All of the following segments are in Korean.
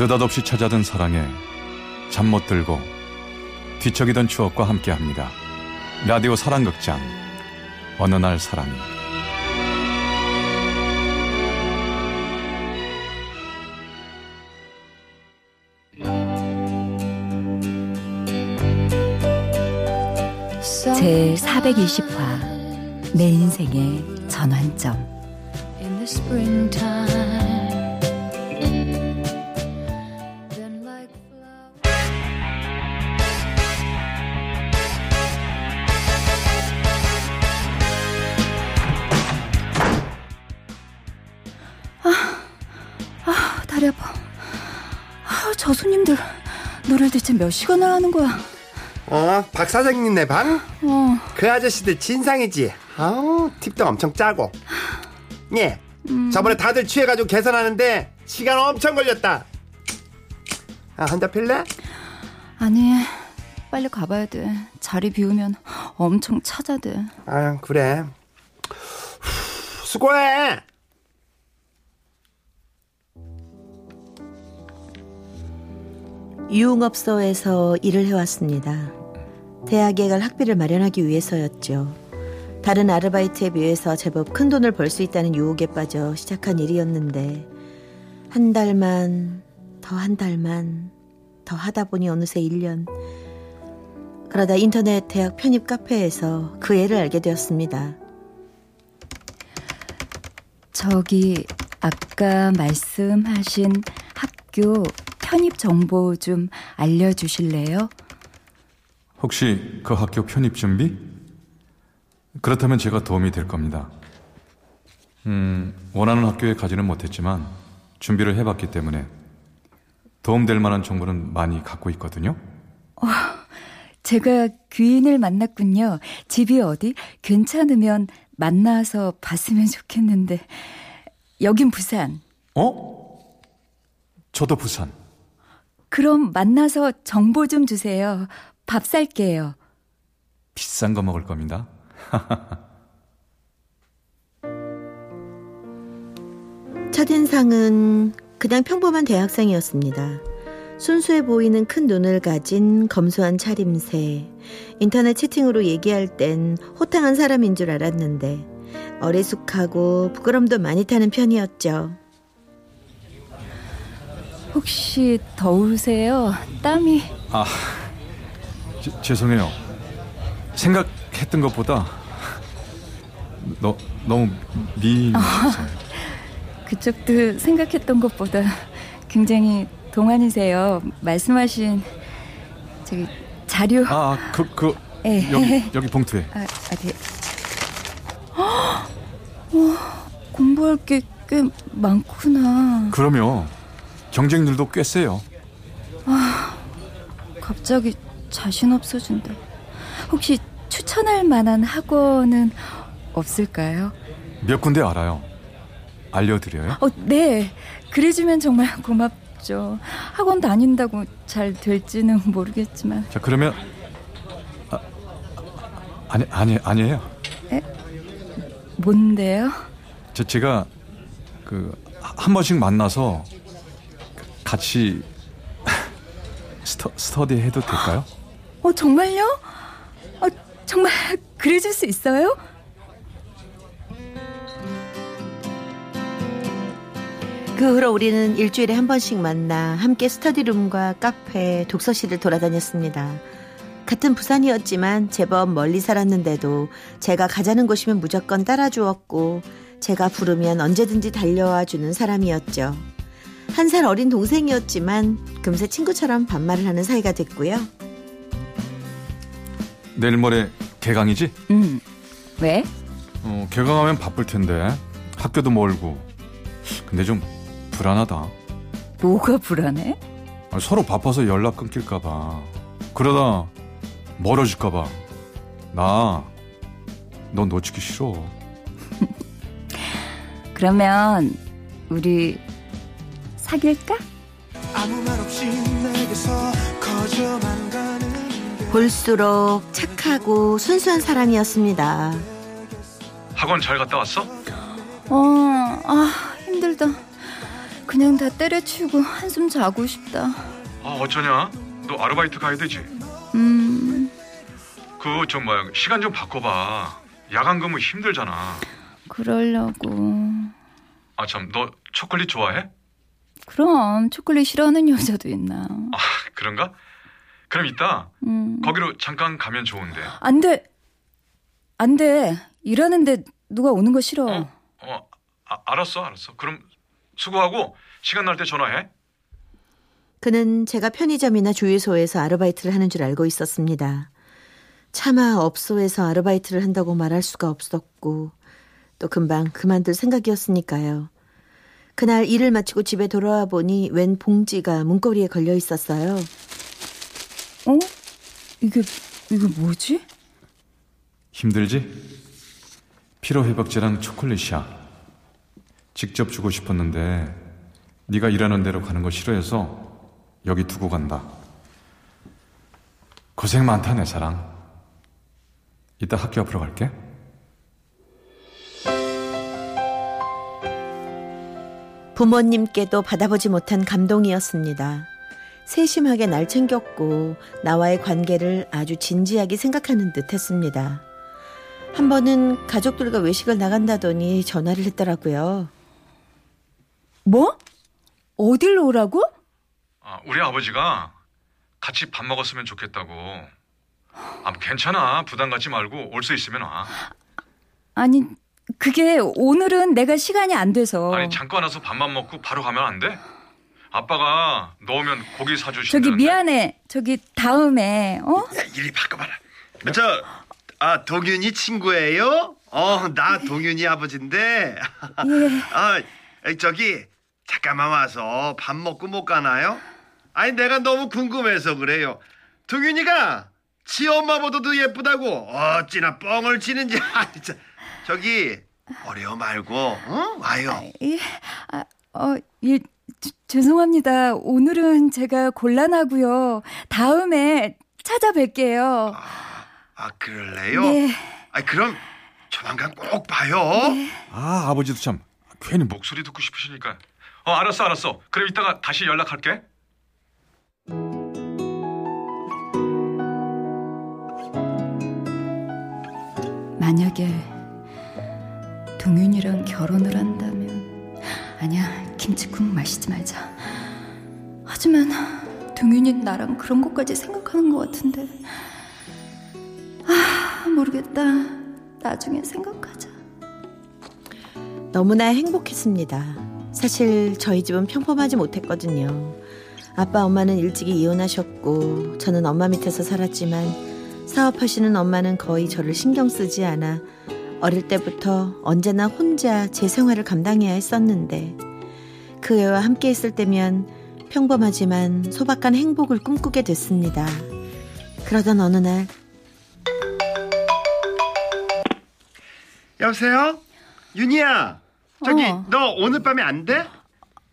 느닷없이 찾아든 사랑에 잠 못 들고 뒤척이던 추억과 함께합니다. 라디오 사랑극장 어느 날 사랑이 제 420화 내 인생의 전환점 노래를 대체 몇 시간을 하는 거야 어, 박 사장님네 방? 어, 그 아저씨들 진상이지. 아우, 팁도 엄청 짜고. 예. 저번에 다들 취해가지고 계산하는데 시간 엄청 걸렸다. 아, 한 잔 필래? 아니 빨리 가봐야 돼 자리 비우면 엄청 찾아대 아, 그래. 후, 수고해. 유흥업소에서 일을 해왔습니다. 대학에 갈 학비를 마련하기 위해서였죠. 다른 아르바이트에 비해서 제법 큰 돈을 벌 수 있다는 유혹에 빠져 시작한 일이었는데 한 달만 더 한 달만 더 하다 보니 어느새 1년 그러다 인터넷 대학 편입 카페에서 그 애를 알게 되었습니다. 저기 아까 말씀하신 학교 편입 정보 좀 알려주실래요? 혹시 그 학교 편입 준비? 그렇다면 제가 도움이 될 겁니다. 음, 원하는 학교에 가지는 못했지만 준비를 해봤기 때문에 도움될 만한 정보는 많이 갖고 있거든요. 제가 귀인을 만났군요. 집이 어디? 괜찮으면 만나서 봤으면 좋겠는데. 여긴 부산. 어? 저도 부산. 그럼 만나서 정보 좀 주세요. 밥 살게요. 비싼 거 먹을 겁니다. 첫인상은 그냥 평범한 대학생이었습니다. 순수해 보이는 큰 눈을 가진 검소한 차림새. 인터넷 채팅으로 얘기할 땐 호탕한 사람인 줄 알았는데 어리숙하고 부끄럼도 많이 타는 편이었죠. 혹시 더우세요? 땀이. 아, 제- 죄송해요. 생각했던 것보다 너, 너무 미인이었어요. 그쪽도 생각했던 것보다 굉장히 동안이세요. 말씀하신 저기 자료. 아, 그, 그, 예. 여기, 여기 봉투에. 아, 어디? 와, 공부할 게 꽤 많구나. 그러면 경쟁률도 꽤 세요. 갑자기 자신 없어진다. 혹시 추천할 만한 학원은 없을까요? 몇 군데 알아요. 알려드려요? 어, 네. 그래주면 정말 고맙죠. 학원 다닌다고 잘 될지는 모르겠지만. 자, 그러면, 아, 아니, 아니, 아니에요. 뭔데요? 저, 제가, 그, 한 번씩 만나서 같이 스터, 스터디 해도 될까요? 어, 정말요? 어, 정말 그래줄 수 있어요? 그 후로 우리는 일주일에 한 번씩 만나 함께 스터디룸과 카페, 독서실을 돌아다녔습니다. 같은 부산이었지만 제법 멀리 살았는데도 제가 가자는 곳이면 무조건 따라주었고 제가 부르면 언제든지 달려와 주는 사람이었죠. 한 살 어린 동생이었지만 금세 친구처럼 반말을 하는 사이가 됐고요. 내일 모레 개강이지? 음. 왜? 어, 개강하면 바쁠 텐데. 학교도 멀고. 근데 좀 불안하다. 뭐가 불안해? 아, 서로 바빠서 연락 끊길까봐. 그러다 멀어질까봐. 나, 너 놓치기 싫어. 그러면 우리 사귈까? 볼수록 착하고 순수한 사람이었습니다. 학원 잘 갔다 왔어? 어, 아, 힘들다. 그냥 다 때려치우고 한숨 자고 싶다. 아 어쩌냐? 너 아르바이트 가야 되지. 음, 그 좀 뭐야 시간 좀 바꿔봐. 야간 근무 힘들잖아. 그러려고. 아 참 너 초콜릿 좋아해? 그럼 초콜릿 싫어하는 여자도 있나? 아 그런가? 그럼 이따 음, 거기로 잠깐 가면 좋은데. 안 돼. 안 돼. 일하는데 누가 오는 거 싫어. 어? 어 아, 알았어 알았어. 그럼 수고하고 시간 날 때 전화해. 그는 제가 편의점이나 주유소에서 아르바이트를 하는 줄 알고 있었습니다. 차마 업소에서 아르바이트를 한다고 말할 수가 없었고 또 금방 그만둘 생각이었으니까요. 그날 일을 마치고 집에 돌아와 보니 웬 봉지가 문고리에 걸려 있었어요. 어? 이게 이게 뭐지? 힘들지? 피로 회복제랑 초콜릿이야. 직접 주고 싶었는데 네가 일하는 대로 가는 거 싫어해서 여기 두고 간다. 고생 많다 내 사랑. 이따 학교 앞으로 갈게. 부모님께도 받아보지 못한 감동이었습니다. 세심하게 날 챙겼고 나와의 관계를 아주 진지하게 생각하는 듯 했습니다. 한 번은 가족들과 외식을 나간다더니 전화를 했더라고요. 뭐? 어딜로 오라고? 아, 우리 아버지가 같이 밥 먹었으면 좋겠다고. 아, 괜찮아. 부담 갖지 말고 올 수 있으면 와. 아니 그게 오늘은 내가 시간이 안 돼서. 아니 잠깐 와서 밥만 먹고 바로 가면 안 돼? 아빠가 너 오면 고기 사주신다는데. 저기 미안해. 저기 다음에 어? 야, 이리 바꿔봐라. 저, 아, 동윤이 친구예요? 어, 나 동윤이 아버지인데. 예. 아, 저기, 잠깐만 와서 밥 먹고 못 가나요? 아니, 내가 너무 궁금해서 그래요. 동윤이가 지 엄마 보다도 예쁘다고 어찌나 뻥을 치는지. 아, 진짜. 저기, 어려워 말고, 어? 와요. 예. 아, 어, 예. 주- 죄송합니다. 오늘은 제가 곤란하고요. 다음에 찾아뵐게요. 아, 그럴래요? 네. 아, 그럼 조만간 꼭 봐요. 아 아버지도 참 괜히 목소리 듣고 싶으시니까. 어 알았어 알았어. 그럼 이따가 다시 연락할게. 만약에 동윤이랑 결혼을 한다면. 아니야 김치국 마시지 말자. 하지만 동윤이 나랑 그런 것까지 생각하는 것 같은데. 아 모르겠다. 나중에 생각하자. 너무나 행복했습니다. 사실 저희 집은 평범하지 못했거든요. 아빠 엄마는 일찍이 이혼하셨고 저는 엄마 밑에서 살았지만 사업하시는 엄마는 거의 저를 신경 쓰지 않아 어릴 때부터 언제나 혼자 제 생활을 감당해야 했었는데 그 애와 함께 있을 때면 평범하지만 소박한 행복을 꿈꾸게 됐습니다. 그러던 어느 날 여보세요? 윤희야. 저기 어. 너 오늘 밤에 안 돼?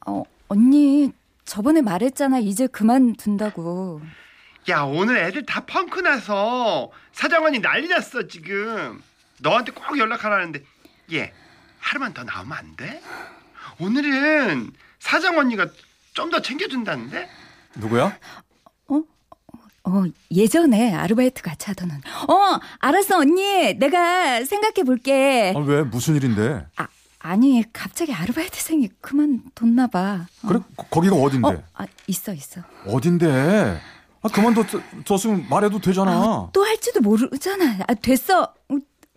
어 언니 저번에 말했잖아 이제 그만둔다고 야 오늘 애들 다 펑크 나서 사장원이 난리 났어 지금. 너한테 꼭 연락하라는데 얘 하루만 더 나오면 안 돼? 오늘은 사장 언니가 좀 더 챙겨준다는데? 누구야? 어, 예전에 아르바이트 같이 하던 언니. 어, 알았어, 언니. 내가 생각해 볼게. 아, 왜 무슨 일인데? 아, 아니, 갑자기 아르바이트생이 그만뒀나 봐. 어. 그래 거- 거기가 어딘데? 어, 아, 있어, 있어. 어딘데? 아 그만뒀으면 말해도 되잖아. 또 할지도 모르잖아. 아, 됐어.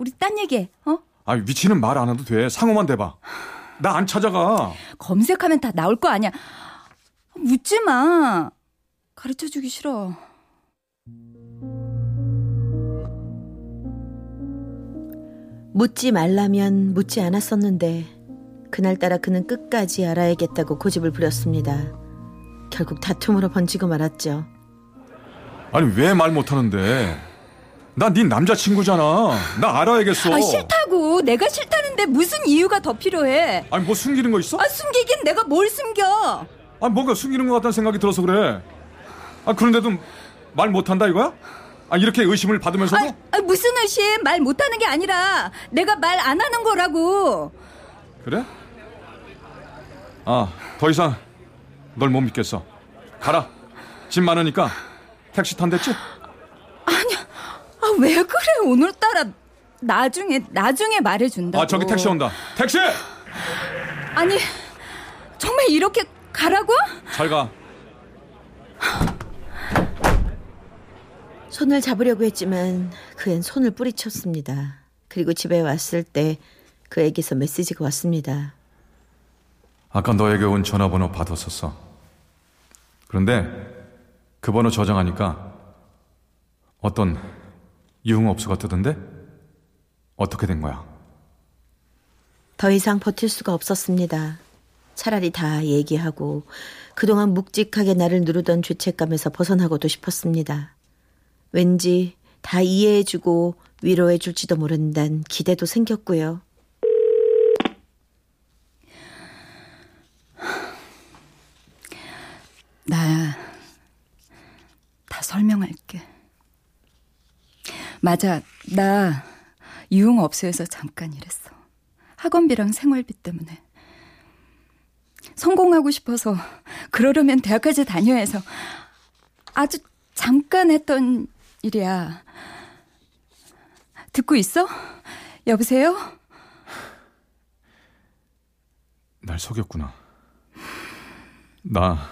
우리, 딴 얘기해. 어? 아 위치는 말 안 해도 돼. 상호만 대봐. 나 안 찾아가. 검색하면 다 나올 거 아니야. 묻지 마. 가르쳐 주기 싫어. 묻지 말라면 묻지 않았었는데 그날따라 그는 끝까지 알아야겠다고 고집을 부렸습니다. 결국 다툼으로 번지고 말았죠. 아니 왜 말 못하는데? 나네 남자친구잖아. 나 알아야겠어. 아, 싫다고. 내가 싫다는데 무슨 이유가 더 필요해? 아니 뭐 숨기는 거 있어? 아, 숨기긴 내가 뭘 숨겨? 아 뭔가 숨기는 것 같다는 생각이 들어서 그래. 아 그런데도 말 못한다 이거야? 아 이렇게 의심을 받으면서도? 아, 아, 무슨 의심? 말 못하는 게 아니라 내가 말 안 하는 거라고. 그래? 아, 더 이상 널 못 믿겠어. 가라. 집 많으니까 택시 탄댔지? 아, 왜 그래? 오늘따라 나중에, 나중에 말해 준다고. 아, 저기 택시 온다. 택시! 아니, 정말 이렇게 가라고? 잘 가. 손을 잡으려고 했지만 그앤 손을 뿌리쳤습니다. 그리고 집에 왔을 때 그에게서 메시지가 왔습니다. 아까 너에게 온 전화번호 받았었어. 그런데 그 번호 저장하니까 어떤 유흥업소가 뜨던데? 어떻게 된 거야? 더 이상 버틸 수가 없었습니다. 차라리 다 얘기하고 그동안 묵직하게 나를 누르던 죄책감에서 벗어나고도 싶었습니다. 왠지 다 이해해주고 위로해줄지도 모른다는 기대도 생겼고요. 나야. 다 설명할게. 맞아. 나 유흥업소에서 잠깐 일했어. 학원비랑 생활비 때문에. 성공하고 싶어서 그러려면 대학까지 다녀야 해서 아주 잠깐 했던 일이야. 듣고 있어? 여보세요? 날 속였구나. 나,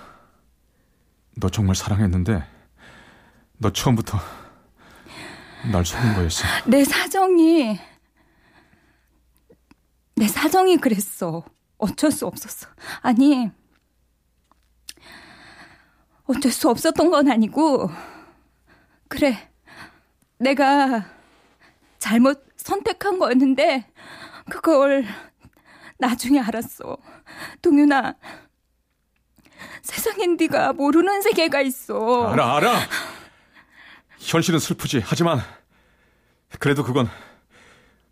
너 정말 사랑했는데, 너 처음부터 날 속인 거였어. 내 사정이 내 사정이 그랬어. 어쩔 수 없었어. 아니 어쩔 수 없었던 건 아니고 그래 내가 잘못 선택한 거였는데 그걸 나중에 알았어. 동윤아 세상엔 네가 모르는 세계가 있어. 알아, 알아! 현실은 슬프지. 하지만, 그래도 그건,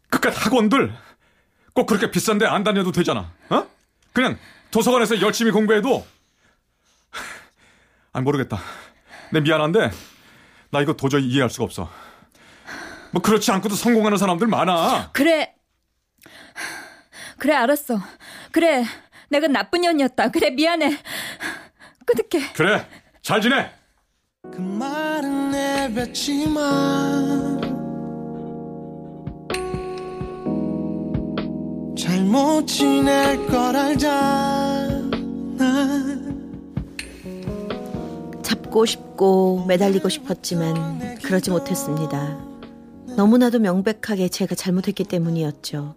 그깟 학원들, 꼭 그렇게 비싼데 안 다녀도 되잖아. 어? 그냥 도서관에서 열심히 공부해도, 아, 모르겠다. 내 미안한데, 나 이거 도저히 이해할 수가 없어. 뭐, 그렇지 않고도 성공하는 사람들 많아. 그래. 그래, 알았어. 그래, 내가 나쁜 년이었다. 그래, 미안해. 끊을게. 그래, 잘 지내! 그 말은 내뱉지만 잘못 지낼 걸 알잖아 잡고 싶고 매달리고 싶었지만 그러지 못했습니다. 너무나도 명백하게 제가 잘못했기 때문이었죠.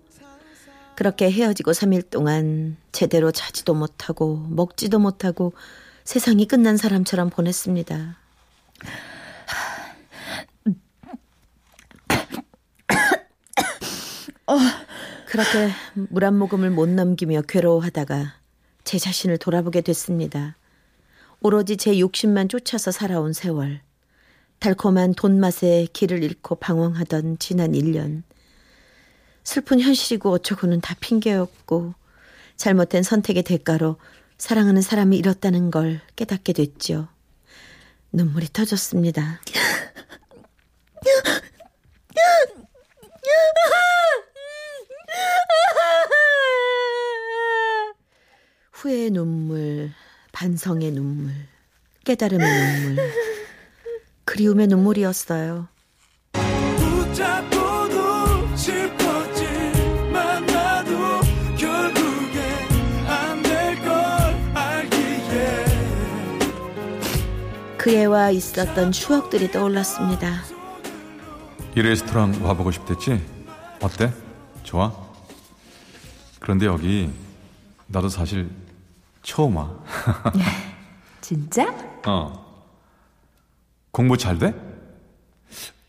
그렇게 헤어지고 3일 동안 제대로 자지도 못하고 먹지도 못하고 세상이 끝난 사람처럼 보냈습니다. 그렇게 물 한 모금을 못 넘기며 괴로워하다가 제 자신을 돌아보게 됐습니다. 오로지 제 욕심만 쫓아서 살아온 세월. 달콤한 돈 맛에 길을 잃고 방황하던 지난 1년. 슬픈 현실이고 어쩌고는 다 핑계였고 잘못된 선택의 대가로 사랑하는 사람을 잃었다는 걸 깨닫게 됐죠. 눈물이 터졌습니다. 후회의 눈물, 반성의 눈물, 깨달음의 눈물, 그리움의 눈물이었어요. 그 애와 있었던 추억들이 떠올랐습니다. 이 레스토랑 와보고 싶댔지? 어때? 좋아? 그런데 여기 나도 사실 처음 와. 진짜? 어. 공부 잘 돼?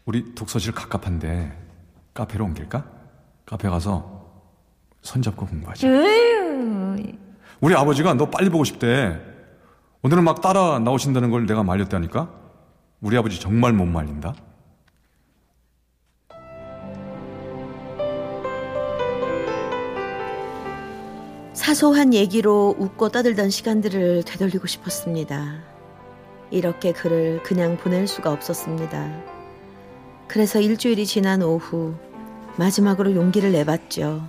우리 독서실 갑갑한데 카페로 옮길까? 카페 가서 손잡고 공부하자. 우리 아버지가 너 빨리 보고 싶대. 오늘은 막 따라 나오신다는 걸 내가 말렸다니까? 우리 아버지 정말 못 말린다. 사소한 얘기로 웃고 떠들던 시간들을 되돌리고 싶었습니다. 이렇게 그를 그냥 보낼 수가 없었습니다. 그래서 일주일이 지난 오후 마지막으로 용기를 내봤죠.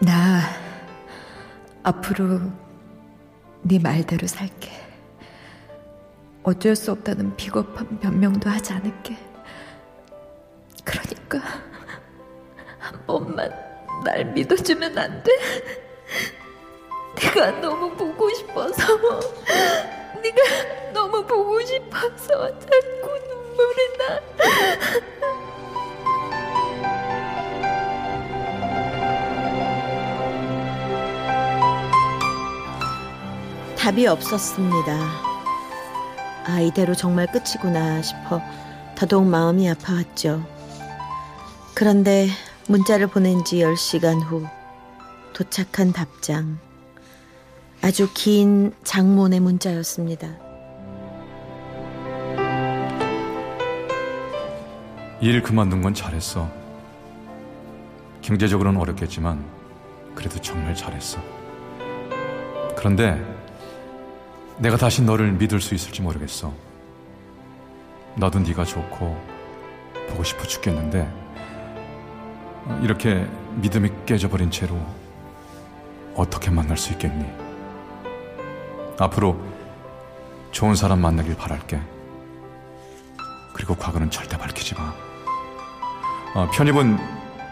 나 앞으로 네 말대로 살게. 어쩔 수 없다는 비겁한 변명도 하지 않을게. 그러니까 한 번만 날 믿어주면 안 돼? 네가 너무 보고 싶어서 네가 너무 보고 싶어서 자꾸 눈물이 나. 답이 없었습니다. 아, 이대로 정말 끝이구나 싶어 더더욱 마음이 아파왔죠. 그런데 문자를 보낸 지 10시간 후 도착한 답장. 아주 긴 장문의 문자였습니다. 일 그만둔 건 잘했어. 경제적으로는 어렵겠지만 그래도 정말 잘했어. 그런데 내가 다시 너를 믿을 수 있을지 모르겠어. 나도 네가 좋고 보고 싶어 죽겠는데 이렇게 믿음이 깨져버린 채로 어떻게 만날 수 있겠니? 앞으로 좋은 사람 만나길 바랄게. 그리고 과거는 절대 밝히지 마. 어, 편입은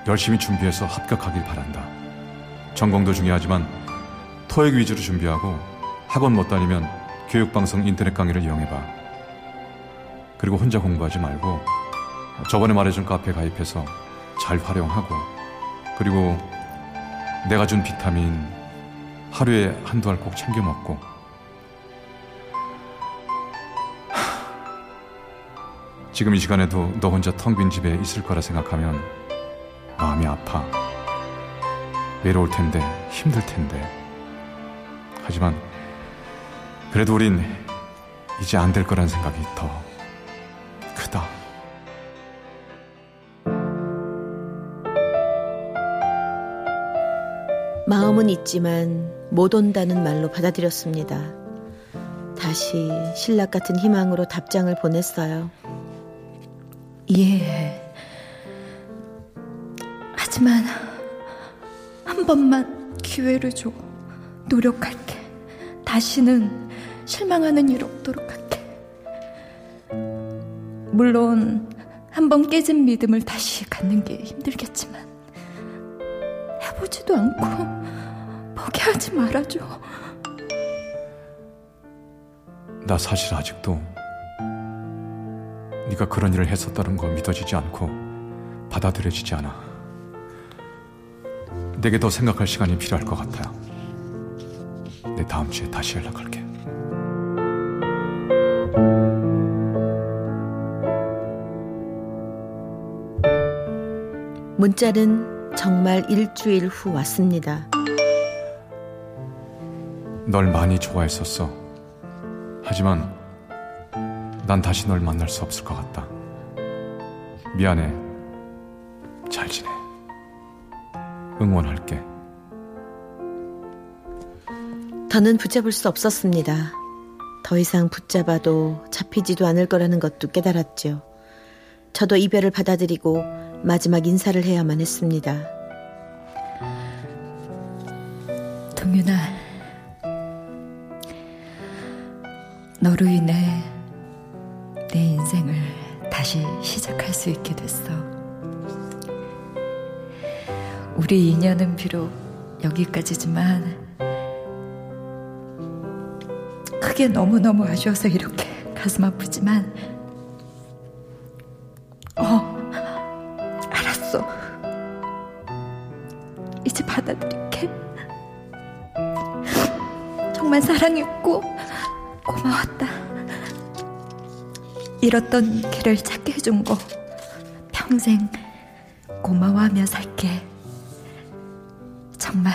열심히 준비해서 합격하길 바란다. 전공도 중요하지만 토익 위주로 준비하고 학원 못 다니면 교육방송 인터넷 강의를 이용해봐. 그리고 혼자 공부하지 말고 저번에 말해준 카페 가입해서 잘 활용하고 그리고 내가 준 비타민 하루에 한두 알 꼭 챙겨 먹고 지금 이 시간에도 너 혼자 텅 빈 집에 있을 거라 생각하면 마음이 아파. 외로울 텐데, 힘들 텐데. 하지만, 그래도 우린 이제 안 될 거란 생각이 더 크다. 마음은 있지만 못 온다는 말로 받아들였습니다. 다시 신락 같은 희망으로 답장을 보냈어요. 이해해. 하지만 한 번만 기회를 줘. 노력할게. 다시는 실망하는 일 없도록 할게. 물론 한 번 깨진 믿음을 다시 갖는 게 힘들겠지만 해보지도 않고 포기하지 말아줘. 나 사실 아직도 네가 그런 일을 했었다는 거 믿어지지 않고 받아들여지지 않아. 내게 더 생각할 시간이 필요할 것 같아. 내 다음 주에 다시 연락할게. 문자는 정말 일주일 후 왔습니다. 널 많이 좋아했었어. 하지만 난 다시 널 만날 수 없을 것 같다. 미안해. 잘 지내. 응원할게. 더는 붙잡을 수 없었습니다. 더 이상 붙잡아도 잡히지도 않을 거라는 것도 깨달았죠. 저도 이별을 받아들이고 마지막 인사를 해야만 했습니다. 동윤아, 너로 인해 내 인생을 다시 시작할 수 있게 됐어. 우리 인연은 비록 여기까지지만 크게 너무너무 아쉬워서 이렇게 가슴 아프지만 이제 받아들일게. 정말 사랑했고 고마웠다. 잃었던 길을 찾게 해준 거 평생 고마워하며 살게. 정말